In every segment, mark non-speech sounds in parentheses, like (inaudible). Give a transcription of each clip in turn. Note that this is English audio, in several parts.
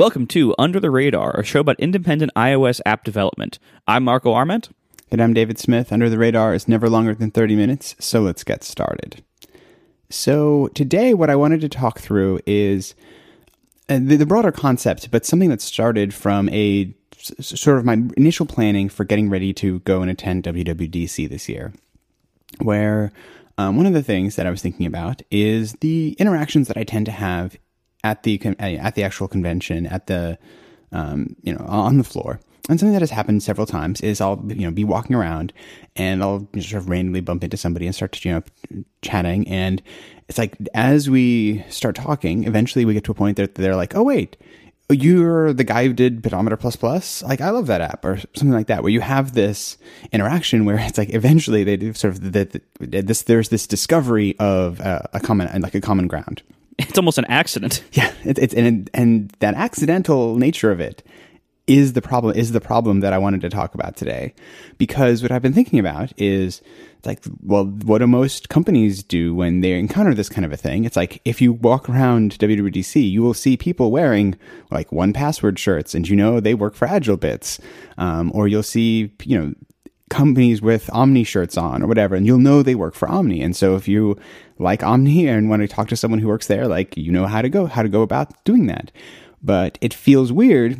Welcome to Under the Radar, a show about independent iOS app development. I'm Marco Arment. And I'm David Smith. Under the Radar is never longer than 30 minutes, so let's get started. So, today, what I wanted to talk through is uh, the, broader concept, but something that started from a sort of my initial planning for getting ready to go and attend WWDC this year, where um, one of the things that I was thinking about is the interactions that I tend to have at the at the actual convention at the um, you know on the floor. And something that has happened several times is I'll you know be walking around and I'll sort of randomly bump into somebody and start to you know chatting. And it's like as we start talking, eventually we get to a point that they're like, oh wait, you're the guy who did pedometer plus plus? Like i love that app or something like that where you have this interaction where it's like eventually they do sort of the, the, this there's this discovery of uh, a common like a common ground it's almost an accident. (laughs) Yeah, it, it's and and that accidental nature of it is the problem is the problem that I wanted to talk about today, because what I've been thinking about is like, well, what do most companies do when they encounter this kind of a thing? It's like if you walk around WWDC, you will see people wearing like 1Password shirts, and you know they work for AgileBits, um, or you'll see you know companies with Omni shirts on or whatever, and you'll know they work for Omni. And so if you like Omni and want to talk to someone who works there, like you know how to go, how to go about doing that. But it feels weird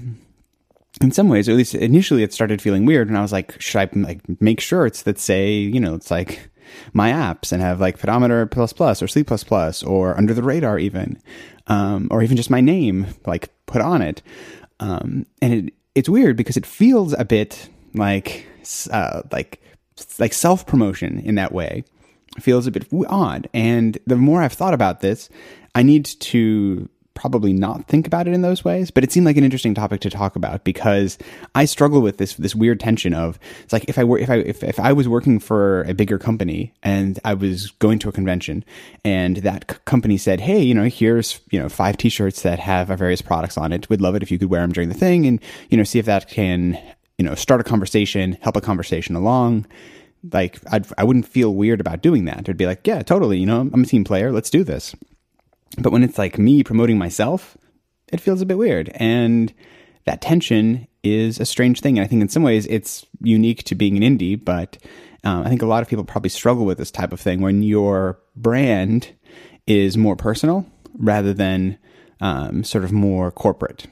in some ways, or at least initially it started feeling weird. And I was like, should I like make shirts that say, you know, it's like my apps and have like pedometer plus plus or sleep plus plus or under the radar even, um, or even just my name like put on it. Um, and it, it's weird because it feels a bit like uh, like like self promotion in that way feels a bit odd. And the more I've thought about this, I need to probably not think about it in those ways, but it seemed like an interesting topic to talk about because I struggle with this this weird tension of it's like if I were if I if, if I was working for a bigger company and I was going to a convention and that c- company said, "Hey, you know, here's, you know, five t-shirts that have our various products on it. We'd love it if you could wear them during the thing and, you know, see if that can you know, start a conversation, help a conversation along. Like, I'd, I wouldn't feel weird about doing that. It'd be like, yeah, totally. You know, I'm a team player. Let's do this. But when it's like me promoting myself, it feels a bit weird. And that tension is a strange thing. And I think in some ways it's unique to being an indie, but um, I think a lot of people probably struggle with this type of thing when your brand is more personal rather than um, sort of more corporate.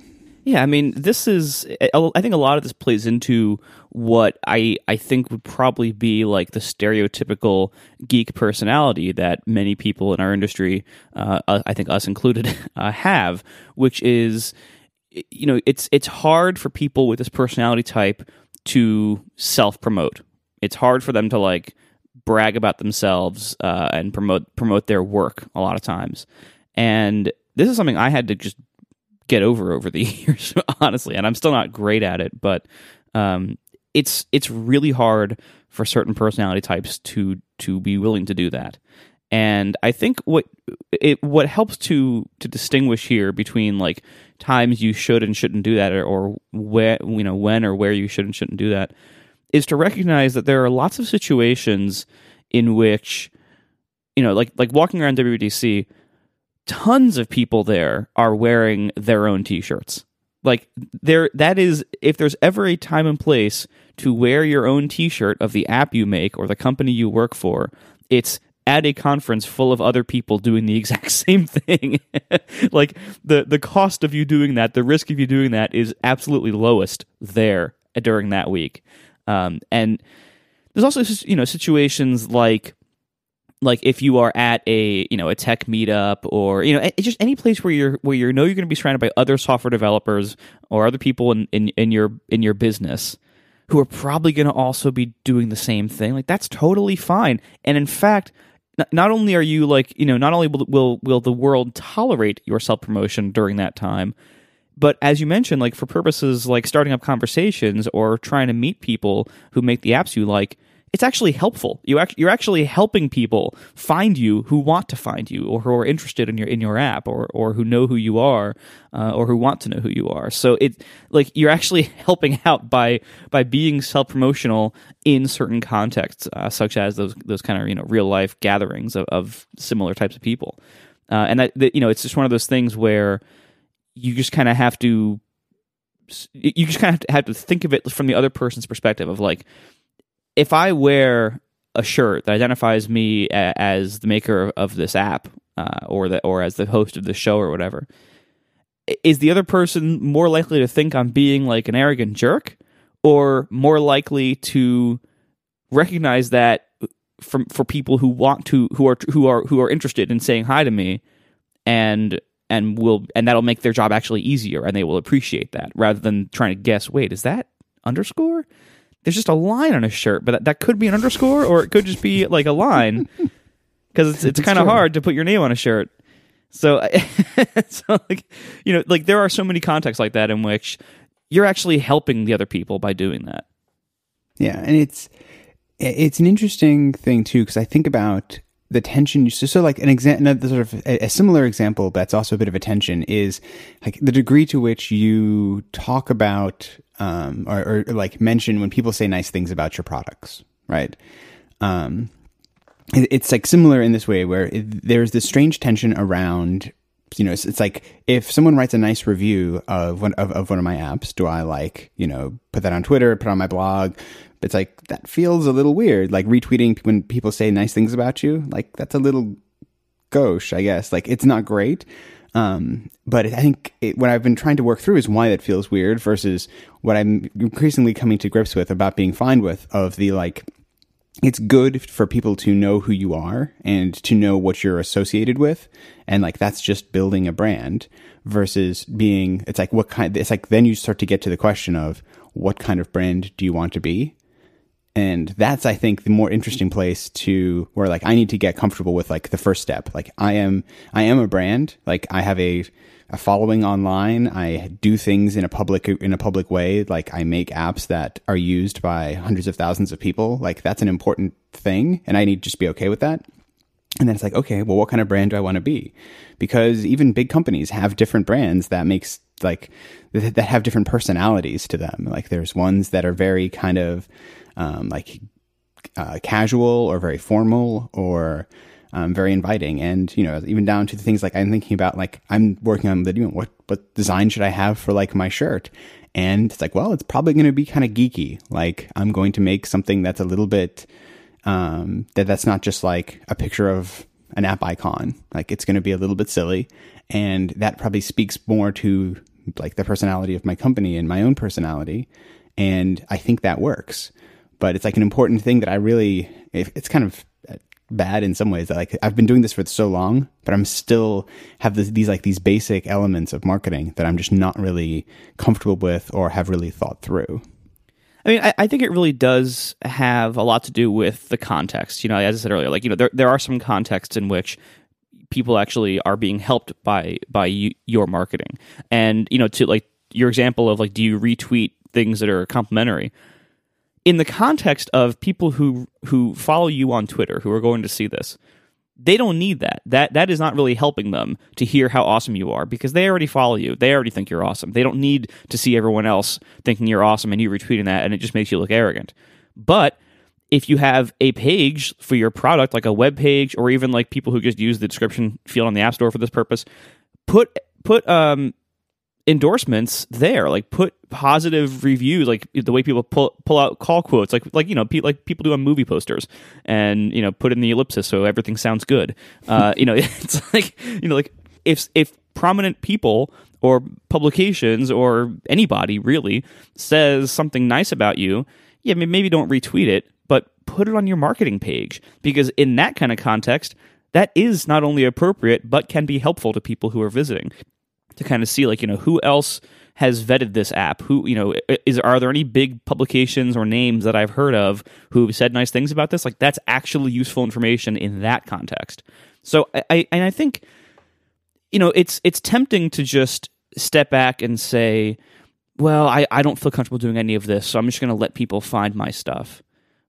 Yeah, I mean, this is. I think a lot of this plays into what I I think would probably be like the stereotypical geek personality that many people in our industry, uh, uh I think us included, (laughs) uh, have, which is, you know, it's it's hard for people with this personality type to self promote. It's hard for them to like brag about themselves uh, and promote promote their work a lot of times, and this is something I had to just get over over the (laughs) years, honestly. And I'm still not great at it, but um, it's it's really hard for certain personality types to to be willing to do that. And I think what it what helps to to distinguish here between like times you should and shouldn't do that, or, or where you know when or where you should and shouldn't do that, is to recognize that there are lots of situations in which you know like like walking around WWDC tons of people there are wearing their own t-shirts. Like there that is if there's ever a time and place to wear your own t-shirt of the app you make or the company you work for, it's at a conference full of other people doing the (laughs) exact same thing. (laughs) like the the cost of you doing that, the risk of you doing that is absolutely lowest there during that week. Um, and there's also you know situations like like if you are at a you know a tech meetup or you know just any place where you're where you know you're going to be surrounded by other software developers or other people in in, in your in your business who are probably going to also be doing the same thing like that's totally fine. And in fact not only are you like you know not only will will, will the world tolerate your self promotion during that time but as you mentioned like for purposes like starting up conversations or trying to meet people who make the apps you like it's actually helpful. You act, you're actually helping people find you who want to find you, or who are interested in your in your app, or or who know who you are, uh, or who want to know who you are. So it like you're actually (laughs) helping out by by being self promotional in certain contexts, uh, such as those those kind of you know real life gatherings of, of similar types of people, uh, and that, that you know it's just one of those things where you just kind of have to you just kind of have to think of it from the other person's perspective of like if I wear a shirt that identifies me as the maker of this app uh, or the or as the host of the show or whatever, is the other person more likely to think I'm being like an arrogant jerk, or more likely to recognize that from for people who want to who are who are who are interested in saying hi to me, and and will and that'll make their job actually easier and they will appreciate that rather than trying to guess wait is that underscore there's just a line on a shirt but that, that could be an underscore or it could just be like a line. (laughs) Because it's, it's, it's kind of hard to put your name on a shirt. So (laughs) so like you know like there are so many contexts like that in which you're actually helping the other people by doing that. Yeah and it's it's an interesting thing too because i think about the tension so, so like an example sort of a, a, similar example that's also a bit of a tension is like the degree to which you talk about um, or, or, like mention when people say nice things about your products right um, it, it's like similar in this way where it, there's this strange tension around you know it's, it's, like if someone writes a nice review of one of, of one of my apps do i like you know put that on twitter put on my blog it's like that feels a little weird. Like retweeting when people say nice things about you, like that's a little gauche, I guess. Like it's not great. Um, but I think it, what I've been trying to work through is why that feels weird versus what I'm increasingly coming to grips with about being fine with of the like, it's good for people to know who you are and to know what you're associated with. And like, that's just building a brand versus being, it's like, what kind, it's like, then you start to get to the question of what kind of brand do you want to be? And that's i think the more interesting place to where like i need to get comfortable with like the first step. Like i am i am a brand. Like i have a a following online. I do things in a public in a public way. Like i make apps that are used by hundreds of thousands of people. Like that's an important thing and i need to just be okay with that. And then it's like okay well what kind of brand do i want to be? Because even big companies have different brands that makes like that have different personalities to them. Like there's ones that are very kind of um, like uh, casual or very formal or um, very inviting. And, you know, even down to the things like I'm thinking about, like I'm working on the, you know, what, what design should I have for like my shirt? And it's like, well, it's probably going to be kind of geeky. Like I'm going to make something that's a little bit, um, that that's not just like a picture of an app icon. Like it's going to be a little bit silly. And that probably speaks more to like the personality of my company and my own personality. And I think that works but it's like an important thing that I really, it's kind of uh, bad in some ways that like I've been doing this for so long, but I'm still have this, these like these basic elements of marketing that I'm just not really comfortable with or have really thought through. I mean, I, I, think it really does have a lot to do with the context. You know, as I said earlier, like you know, there there are some contexts in which people actually are being helped by by you, your marketing, and you know, to like your example of like, do you retweet things that are complimentary? In the context of people who who follow you on Twitter who are going to see this, they don't need that. That that is not really helping them to hear how awesome you are because they already follow you. They already think you're awesome. They don't need to see everyone else thinking you're awesome and you retweeting that and it just makes you look arrogant. But if you have a page for your product like a web page or even like people who just use the description field on the app store for this purpose, put put um endorsements there like put positive reviews like the way people pull pull out call quotes like like you know pe- like people do on movie posters and you know put in the ellipsis so everything sounds good. Uh (laughs) you know it's like you know like if if prominent people or publications or anybody really says something nice about you yeah maybe don't retweet it but put it on your marketing page because in that kind of context that is not only appropriate but can be helpful to people who are visiting to kind of see like you know who else has vetted this app? Who you know is are there any big publications or names that i've heard of who've said nice things about this? Like that's actually useful information in that context. So i, I and i think you know it's it's tempting to just step back and say well i, I don't feel comfortable doing any of this so i'm just going to let people find my stuff.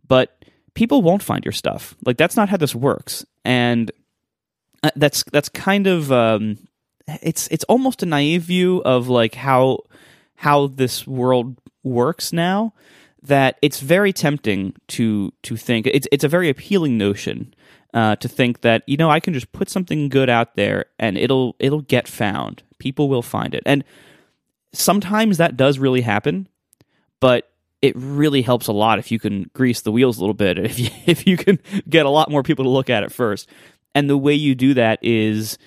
But people won't find your stuff. Like that's not how this works. And uh, that's that's kind of um, it's it's almost a naive view of like how how this world works now that it's very tempting to to think it's it's a very appealing notion uh, to think that you know I can just put something good out there and it'll it'll get found People will find it. And sometimes that does really happen, but it really helps a lot if you can grease the wheels a little bit. (laughs) If you, if you can get a lot more people to look at it first. And the way you do that is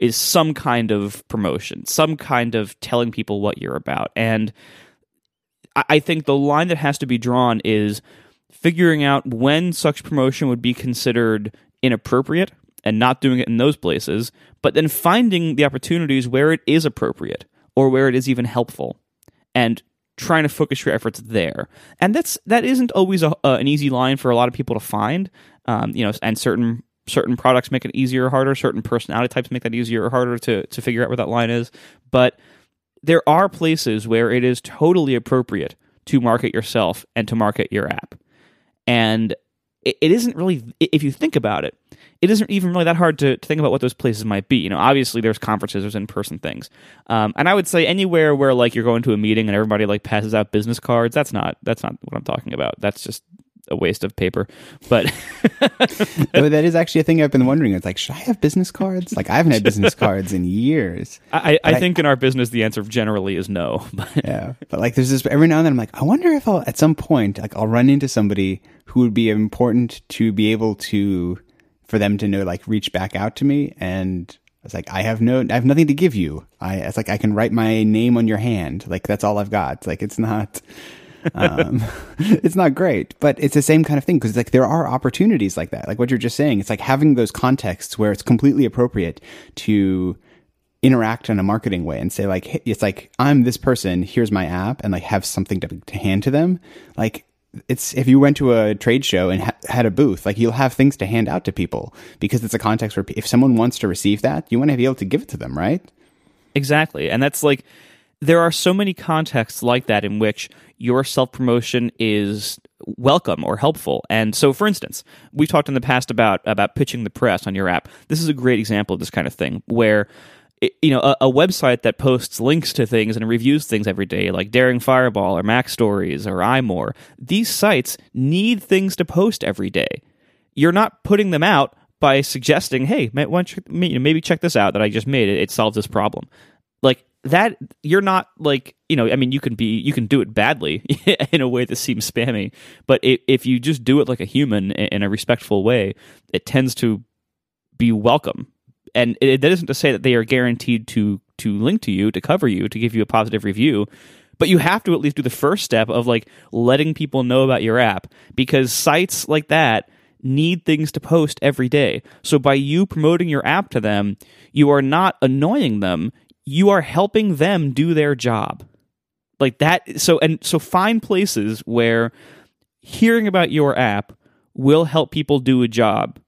is some kind of promotion, some kind of telling people what you're about. And I think the line that has to be drawn is figuring out when such promotion would be considered inappropriate and not doing it in those places, but then finding the opportunities where it is appropriate or where it is even helpful and trying to focus your efforts there. And that's that isn't always a, uh, an easy line for a lot of people to find. Um, you know, and certain certain products make it easier or harder. Certain personality types make that easier or harder to to figure out where that line is. But there are places where it is totally appropriate to market yourself and to market your app. And it, it isn't really, if you think about it, it isn't even really that hard to, to, think about what those places might be. You know, obviously there's conferences, there's in-person things, um, and I would say anywhere where like you're going to a meeting and everybody like passes out business cards. That's not that's not what I'm talking about. That's just a waste of paper. (laughs) But that is actually a thing I've been wondering. It's like, should I have business cards? Like, I haven't had business (laughs) cards in years. I, I, I think in our business, the answer generally is no. (laughs) yeah, but like, there's this every now and then. I'm like, I wonder if I'll at some point, like, I'll run into somebody who would be important to be able to, for them to know, like, reach back out to me and. It's like I have no, I have nothing to give you. I, it's like I can write my name on your hand. Like that's all I've got. It's like it's not, um, (laughs) it's not great, but it's the same kind of thing because like there are opportunities like that. Like what you're just saying, it's like having those contexts where it's completely appropriate to interact in a marketing way and say like hey, it's like I'm this person, here's my app, and like have something to, to hand to them. Like it's if you went to a trade show and ha- had a booth, like you'll have things to hand out to people because it's a context where if someone wants to receive that, you want to be able to give it to them, right? Exactly, and that's like there are so many contexts like that in which your self promotion is welcome or helpful. And so, for instance, we've talked in the past about about pitching the press on your app. This is a great example of this kind of thing where. you know, a, a, website that posts links to things and reviews things every day, like Daring Fireball or MacStories or iMore, these sites need things to post every day. You're not putting them out by suggesting, "Hey, why don't you, maybe check this out that I just made. It, it solves this problem." That you're not like you know i mean you can be you can do it badly (laughs) in a way that seems spammy but it, if you just do it like a human in a respectful way it tends to be welcome and it, that isn't to say that they are guaranteed to to link to you to cover you to give you a positive review but you have to at least do the first step of like letting people know about your app because sites like that need things to post every day. So by you promoting your app to them, you are not annoying them you are helping them do their job. Like that so and so find places where hearing about your app will help people do a job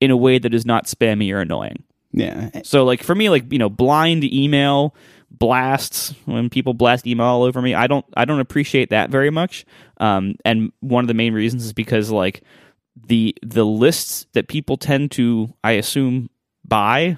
in a way that is not spammy or annoying. Yeah. So like for me like, you know, blind email blasts when people blast email all over me, I don't I don't appreciate that very much. Um and one of the main reasons is because like the the lists that people tend to I assume buy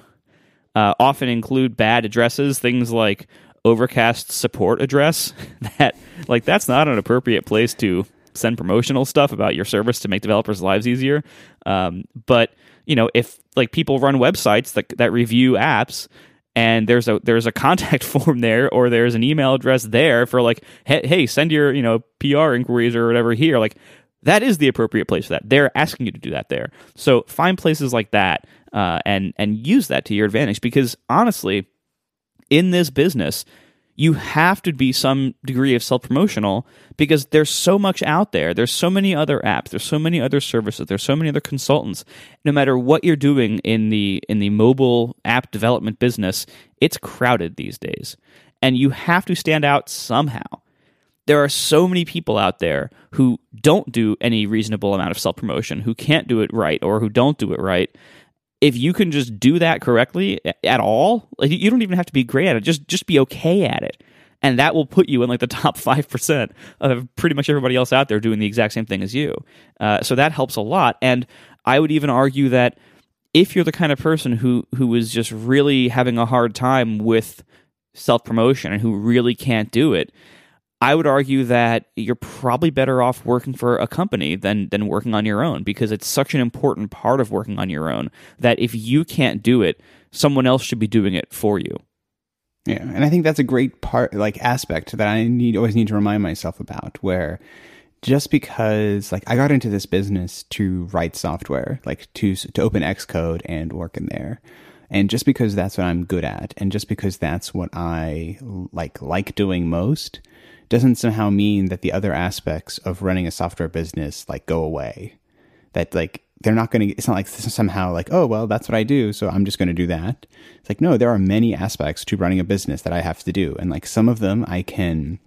uh, often include bad addresses, things like Overcast support address. (laughs) that like that's not an appropriate place to send promotional stuff about your service to make developers' lives easier. Um, but you know, if like people run websites that that review apps and there's a there's a contact (laughs) form there or there's an email address there for like hey, hey send your you know PR inquiries or whatever here like that is the appropriate place for that. They're asking you to do that there. So find places like that uh, and and use that to your advantage because honestly, in this business, you have to be some degree of self promotional because there's so much out there. There's so many other apps. There's so many other services. There's so many other consultants. No matter what you're doing in the in the mobile app development business, it's crowded these days, and you have to stand out somehow there are so many people out there who don't do any reasonable amount of self promotion, who can't do it right, or who don't do it right. If you can just do that correctly at all, like you don't even have to be great at it. Just just be okay at it, and that will put you in like the (laughs) top five percent of pretty much everybody else out there doing the exact same thing as you. Uh, so that helps a lot. And I would even argue that if you're the kind of person who who is just really having a hard time with self promotion and who really can't do it, I would argue that you're probably better off working for a company than than working on your own because it's such an important part of working on your own that if you can't do it, someone else should be doing it for you. Yeah, and I think that's a great part, like aspect that I need always need to remind myself about. Where just because, like, I got into this business to write software, like to to open Xcode and work in there, and just because that's what I'm good at, and just because that's what I like like doing most, doesn't somehow mean that the other aspects of running a software business like go away. That like they're not going to, it's not like somehow like, oh, well, that's what I do. So I'm just going to do that. It's like, no, there are many aspects to running a business that I have to do. And like some of them I can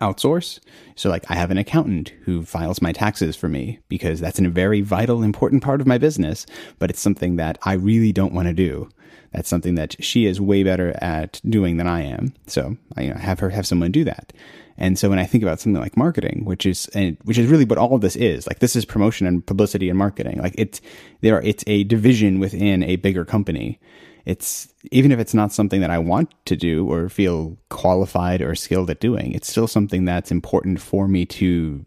outsource. So like I have an accountant who files my taxes for me because that's a very vital, important part of my business, but it's something that I really don't want to do. That's something that she is way better at doing than I am. So I you know, have her have someone do that. And so when I think about something like marketing, which is and which is really what all of this is, like this is promotion and publicity and marketing. Like it's there, are, it's a division within a bigger company. It's even if it's not something that I want to do or feel qualified or skilled at doing, it's still something that's important for me to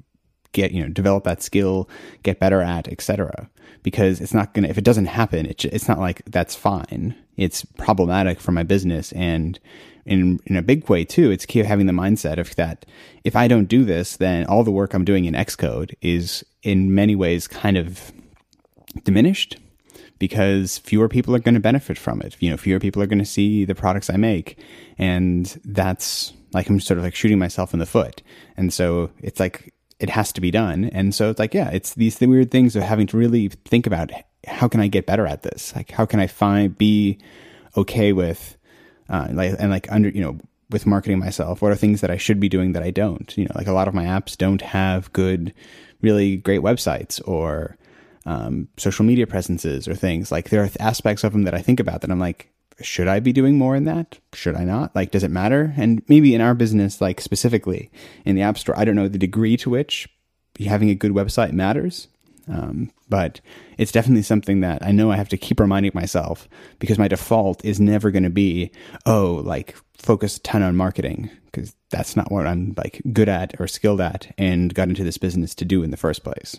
get you know develop that skill, get better at, etc. Because it's not gonna if it doesn't happen, it's it's not like that's fine. It's problematic for my business and in in a big way too. It's key having the mindset of that. If I don't do this, then all the work I'm doing in Xcode is in many ways kind of diminished because fewer people are going to benefit from it. You know, fewer people are going to see the products I make, and that's like I'm sort of like shooting myself in the foot. And so it's like it has to be done. And so it's like, yeah, it's these weird things of having to really think about how can I get better at this? Like, how can I find be okay with uh, like and like under you know with marketing myself what are things that i should be doing that i don't you know like a lot of my apps don't have good really great websites or um, social media presences or things. Like there are aspects of them that i think about that i'm like should i be doing more in that? Should i not? Like does it matter? And maybe in our business like specifically in the app store i don't know the degree to which having a good website matters um, but it's definitely something that I know I have to keep reminding myself because my default is never going to be, oh, like focus a ton on marketing because that's not what I'm like good at or skilled at and got into this business to do in the first place.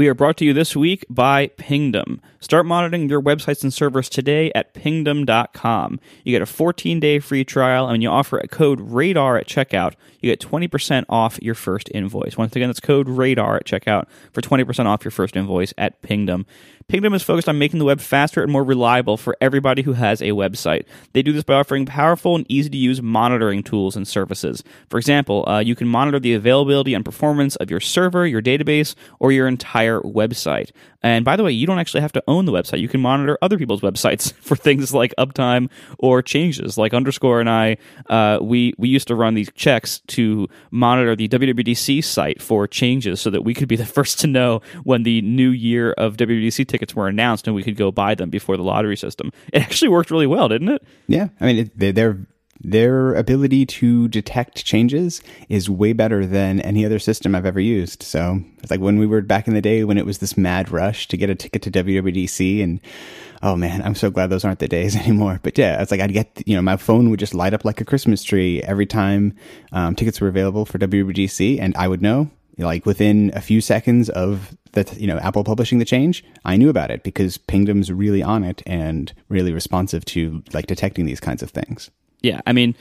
We are brought to you this week by Pingdom. Start monitoring your websites and servers today at pingdom.com. You get a 14 day free trial, and when you offer a code RADAR at checkout, you get 20% off your first invoice. Once again, that's code RADAR at checkout for 20% off your first invoice at Pingdom. Pingdom is focused on making the web faster and more reliable for everybody who has a website. They do this by offering powerful and easy to use monitoring tools and services. For example, uh, you can monitor the availability and performance of your server, your database, or your entire website. And by the way, you don't actually have to own the website. You can monitor other people's (laughs) websites for things like uptime or changes. Like underscore and I, uh, we we used to run these checks to monitor the WWDC site for changes, so that we could be (laughs) the first to know when the new year of WWDC tickets were announced, and we could go buy them before the lottery system. It actually worked really well, didn't it? Yeah, I mean it, they're their ability to detect changes is way better than any other system I've ever used. So it's like when we were back in the day when it was this mad rush to get a ticket to WWDC and oh man, I'm so glad those aren't the days (laughs) anymore. But yeah, it's like I'd get, you know, my phone would just light up like a Christmas tree every time um, tickets were available for WWDC and I would know like within a few seconds of that, you know, Apple publishing the change, I knew about it because Pingdom's really on it and really responsive to like detecting these kinds of things. Yeah, I mean,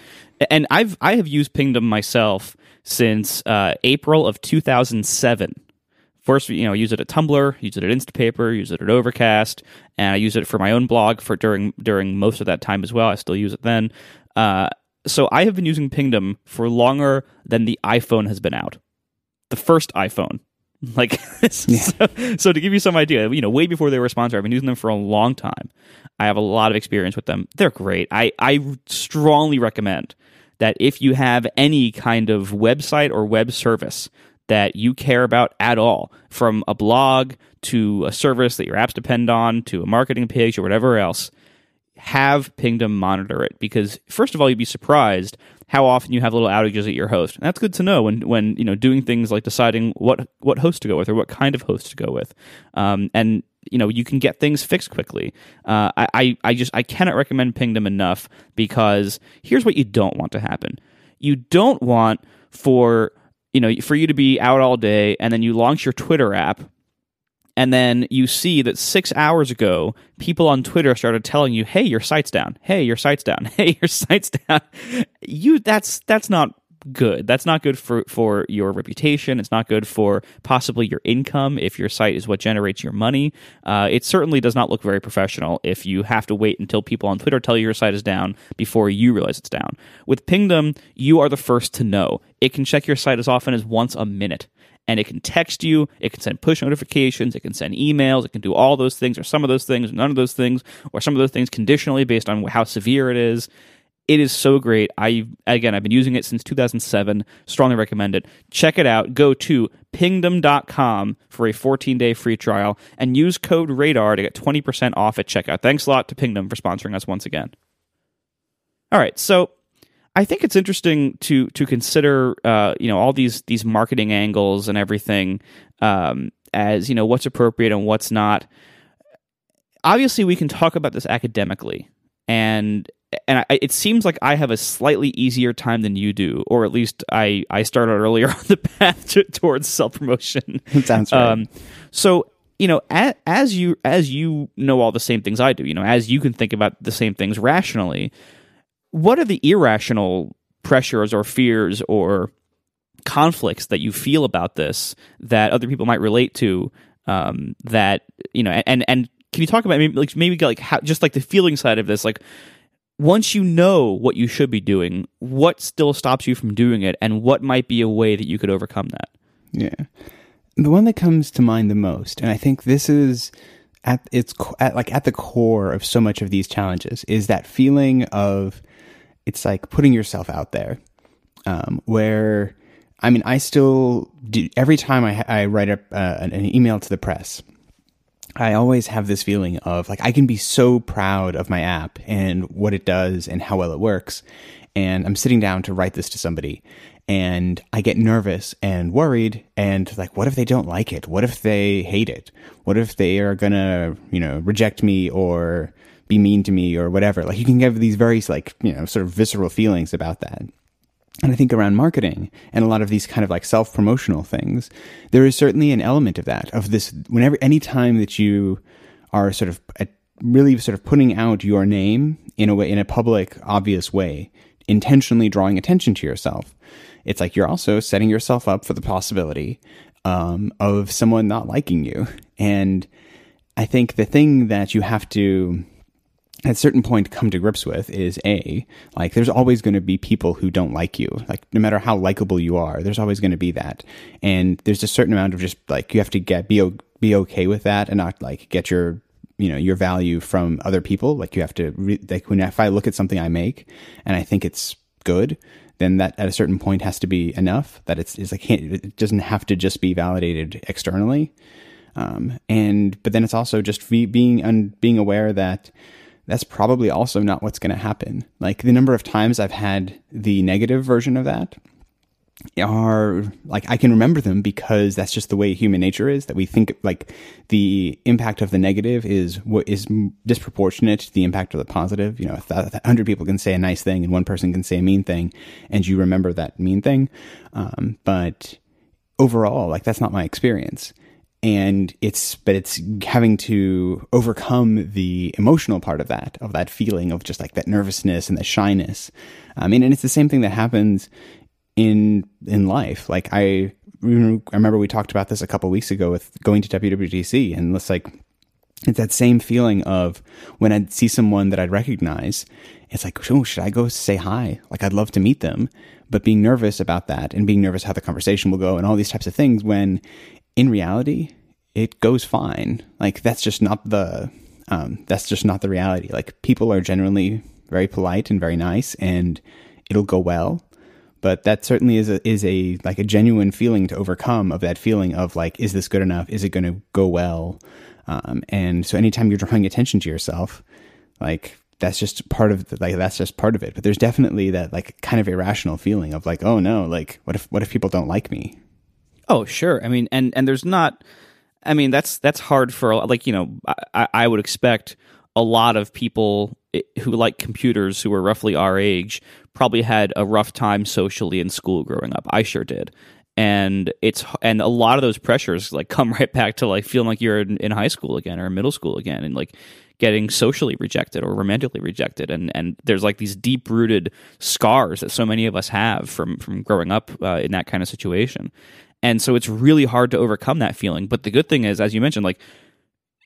and I've I have used Pingdom myself since uh, April of 2007. First, you know, I use it at Tumblr, use it at Instapaper, use it at Overcast, and I use it for my own blog for during during most of that time as well. I still use it then. Uh, so I have been using Pingdom for longer than the iPhone has been out. The first iPhone (laughs) Like, so, so, to give you some idea, you know, way before they were a sponsor, I've been using them for a long time. I have a lot of experience with them. They're great. I, I strongly recommend that if you have any kind of website or web service that you care about at all, from a blog to a service that your apps depend on to a marketing page or whatever else, have Pingdom monitor it because first of all, you'd be surprised how often you have little outages at your host. And that's good to know when when you know doing things like deciding what what host to go with or what kind of host to go with. Um, and you know you can get things fixed quickly. Uh, I I just I cannot recommend Pingdom enough because here's what you don't want to happen. You don't want for you know for you to be out all day and then you launch your Twitter app and then you see that six hours ago, people on Twitter started telling you, "Hey, your site's down. Hey, your site's down. (laughs) Hey, your site's down." You that's that's not good. That's not good for for your reputation. It's not good for possibly your income if your site is what generates your money. Uh, it certainly does not look very professional if you have to wait until people on Twitter tell you your site is down before you realize it's down. With Pingdom, you are the first to know. It can check your site as often as once a minute and it can text you, it can send push notifications, it can send emails, it can do all those things, or some of those things, or none of those things, or some of those things conditionally based on how severe it is. It is so great. I again, I've been using it since 2007. Strongly recommend it. Check it out. Go to pingdom.com for a 14-day free trial and use code radar to get 20% off at checkout. Thanks a lot to Pingdom for sponsoring us once again. All right, so I think it's interesting to to consider, uh, you know, all these these marketing angles and everything um, as you know what's appropriate and what's not. Obviously, we can talk about this academically, and and I, it seems like I have a slightly easier time than you do, or at least I I started earlier (laughs) on the path to, towards self promotion. (laughs) Sounds right. Um, so you know, as, as you as you know all the same things I do, you know, as you can think about the same things rationally what are the irrational pressures or fears or conflicts that you feel about this that other people might relate to um, that you know and and can you talk about maybe like maybe like how just like the feeling side of this like once you know what you should be doing what still stops you from doing it and what might be a way that you could overcome that? Yeah. The one that comes to mind the most and i think this is at its at like at the core of so much of these challenges is that feeling of it's like putting yourself out there. Um, where, I mean, I still do every time I, I write up uh, an email to the press. I always have this feeling of like I can be so proud of my app and what it does and how well it works. And I'm sitting down to write this to somebody and I get nervous and worried and like what if they don't like it? What if they hate it? What if they are to, you know, reject me or be mean to me or whatever. Like you can have these very like, you know, sort of visceral feelings about that. And I think around marketing and a lot of these kind of like self promotional things, there is certainly an element of that, of this, whenever, any time that you are sort of really sort of putting out your name in a way, in a public, obvious way, intentionally drawing attention to yourself, it's like you're also setting yourself up for the possibility um, of someone not liking you. And I think the thing that you have to at a certain point come to grips with is a like there's always going to be people who don't like you. Like no matter how likable you are there's always going to be that. And there's a certain amount of just like you have to get be be okay with that and not like get your you know your value from other people. Like you have to re- like when if I look at something I make and I think it's good then that at a certain point has to be enough that it's, it's like it doesn't have to just be validated externally. Um, and but then it's also just be, being un, being aware that that's probably also not what's going to happen. Like the number of times I've had the negative version of that are like I can remember them because that's just the way human nature is that we think like the impact of the negative is what is disproportionate to the impact of the positive. You know, a hundred people can say a nice thing and one person can say a mean thing, and you remember that mean thing. Um, but overall, like that's not my experience and it's but it's having to overcome the emotional part of that of that feeling of just like that nervousness and the shyness. I mean and it's the same thing that happens in in life. Like i I remember we talked about this a couple weeks ago with going to WWDC and it's like it's that same feeling of when I'd see someone that I'd recognize, it's like, oh, should I go say hi? Like I'd love to meet them, but being nervous about that and being nervous how the conversation will go and all these types of things when in reality, it goes fine. Like that's just not the um, that's just not the reality. Like people are generally very polite and very nice, and it'll go well. But that certainly is a is a like a genuine feeling to overcome of that feeling of like, is this good enough? Is it going to go well? Um, and so anytime you're drawing attention to yourself, like that's just part of the, like that's just part of it. But there's definitely that like kind of irrational feeling of like, oh no, like what if what if people don't like me? Oh, sure. I mean, and and there's not. I mean, that's that's hard for like you know. I, I would expect a lot of people who like computers who are roughly our age probably had a rough time socially in school growing up. I sure did. and it's and a lot of those pressures like (laughs) come right back to like feeling like you're in, in high school again or middle school again and like getting socially rejected or romantically rejected and and there's like these deep rooted scars that so many of us have from from growing up uh, in that kind of situation and so it's really hard to overcome that feeling. But the good thing is as you mentioned like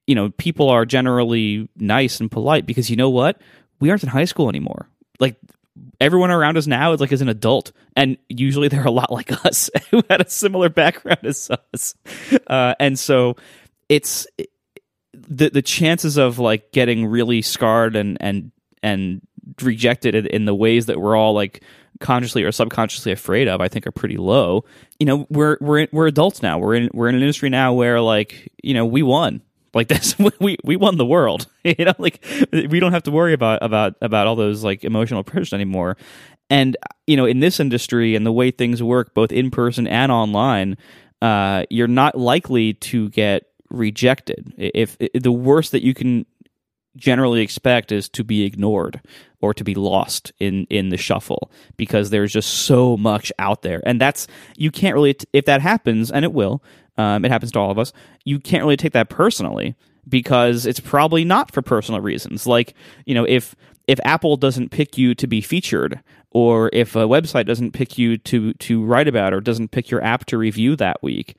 you know people are generally nice and polite because you know what? We aren't in high school anymore. Like everyone around us now is like as an adult. And usually they're a lot like (laughs) us who had a similar background (laughs) as us. Uh, and so it's the the chances of like getting really scarred and and and rejected in the ways that we're all like consciously or subconsciously afraid of, I think are pretty low. You know, we're we're we're adults now. We're in we're in an industry now where like you know we won. Like (laughs) this, we we won the world. (laughs) You know, like we don't have to worry about about about all those like emotional pressures anymore. And you know, in this industry and the way things work, both in person and online, uh, you're not likely to get rejected. If, if the worst that you can generally expect is to be ignored or to be lost in in the shuffle because there's just so much out there. And that's you can't really if that happens and it will um, it happens to all of us you can't really take that personally because it's probably not for personal reasons. Like you know if if apple doesn't pick you to be featured or if a website doesn't pick you to to write about or doesn't pick your app to review that week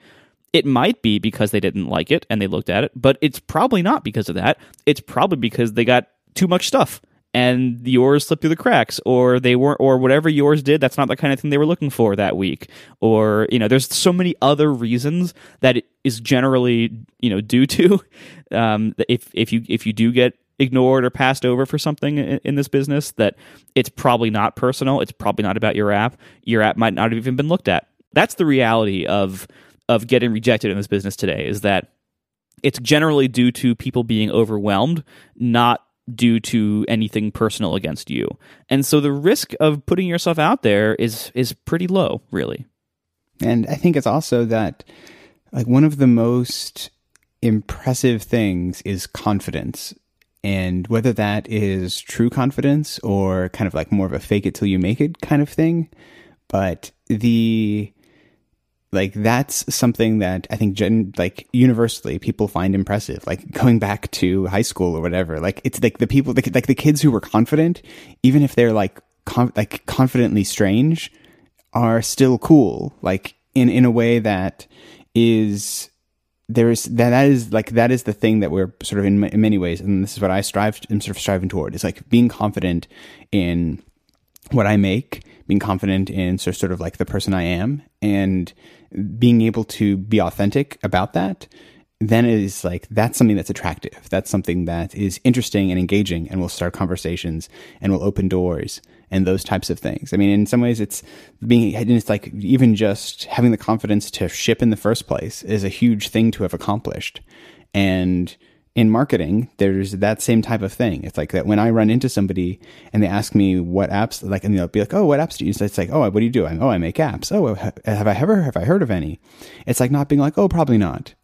it might be because they didn't like it and they looked at it, but it's probably not because of that. It's probably because they got too much stuff and yours slipped through the cracks or they weren't or whatever yours did that's not the kind of thing they were looking for that week. Or you know there's so many other reasons that it is generally you know due to (laughs) um, if if you if you do get ignored or passed over for something in, in this business that it's probably not personal. It's probably not about your app. Your app might not have even been looked at. That's the reality of of getting rejected in this business today is that it's generally due to people being overwhelmed, not due to anything personal against you. And so the risk of putting yourself out there is is pretty low, really. And I think it's also that like one of the most impressive things is confidence. And whether that is true confidence or kind of like more of a fake it till you make it kind of thing, but the like that's something that I think gen, like universally people find impressive. Like going back to high school or whatever. Like it's like the people like, like the kids who were confident, even if they're like com- like confidently strange, are still cool. Like in in a way that is there is that that is like that is the thing that we're sort of in, in many ways, and this is what I strive. I'm sort of striving toward. Is like being confident in what I make, being confident in sort of, like the person I am, and being able to be authentic about that, then it is like that's something that's attractive. That's something that is interesting and engaging and will start conversations and will open doors and those types of things. I mean, in some ways, it's being, it's like even just having the confidence to ship in the first place is a huge thing to have accomplished. And in marketing, there's that same type of thing. It's like that when I run into somebody and they ask me what apps, like, and they'll be like, "Oh, what apps do you?" use?" it's like, "Oh, what do you do?" I'm, "Oh, I make apps." "Oh, have I ever have I heard of any?" It's like not being like, "Oh, probably not."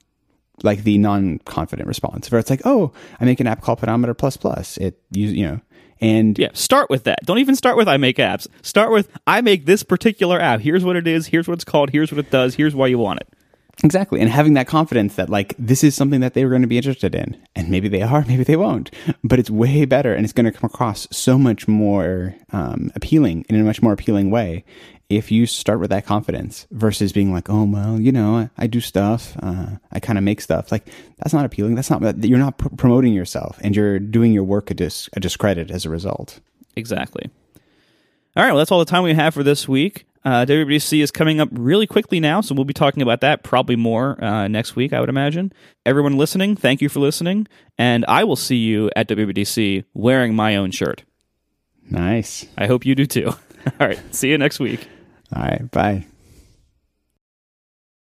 Like the non-confident response, where it's like, "Oh, I make an app called Pedometer Plus Plus." It you you know, and yeah, start with that. Don't even start with I make apps. Start with I make this particular app. Here's what it is. Here's what it's called. Here's what it does. Here's why you want it. Exactly. And having that confidence that like this is something that they're going to be interested in. And maybe they are, (laughs) maybe they won't. But it's way better and it's going to come across so much more um, appealing in a much more appealing way if you start with that confidence versus being like, oh, well, you know, I, do stuff. Uh, I kind of make stuff. Like that's not appealing. That's not, you're not pr- promoting yourself and you're doing your work a, dis- a discredit as a result. Exactly. All right. Well, that's all the time we have for this week. Uh, WWDC is coming up really quickly now, so we'll be talking about that probably more uh, next week, I would imagine. Everyone listening, thank you for listening, and I will see you at WWDC wearing my own shirt. Nice. I hope you do too. (laughs) All right, see you next week. All right, bye.